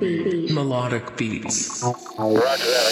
Beats. Melodic beats. Roger that.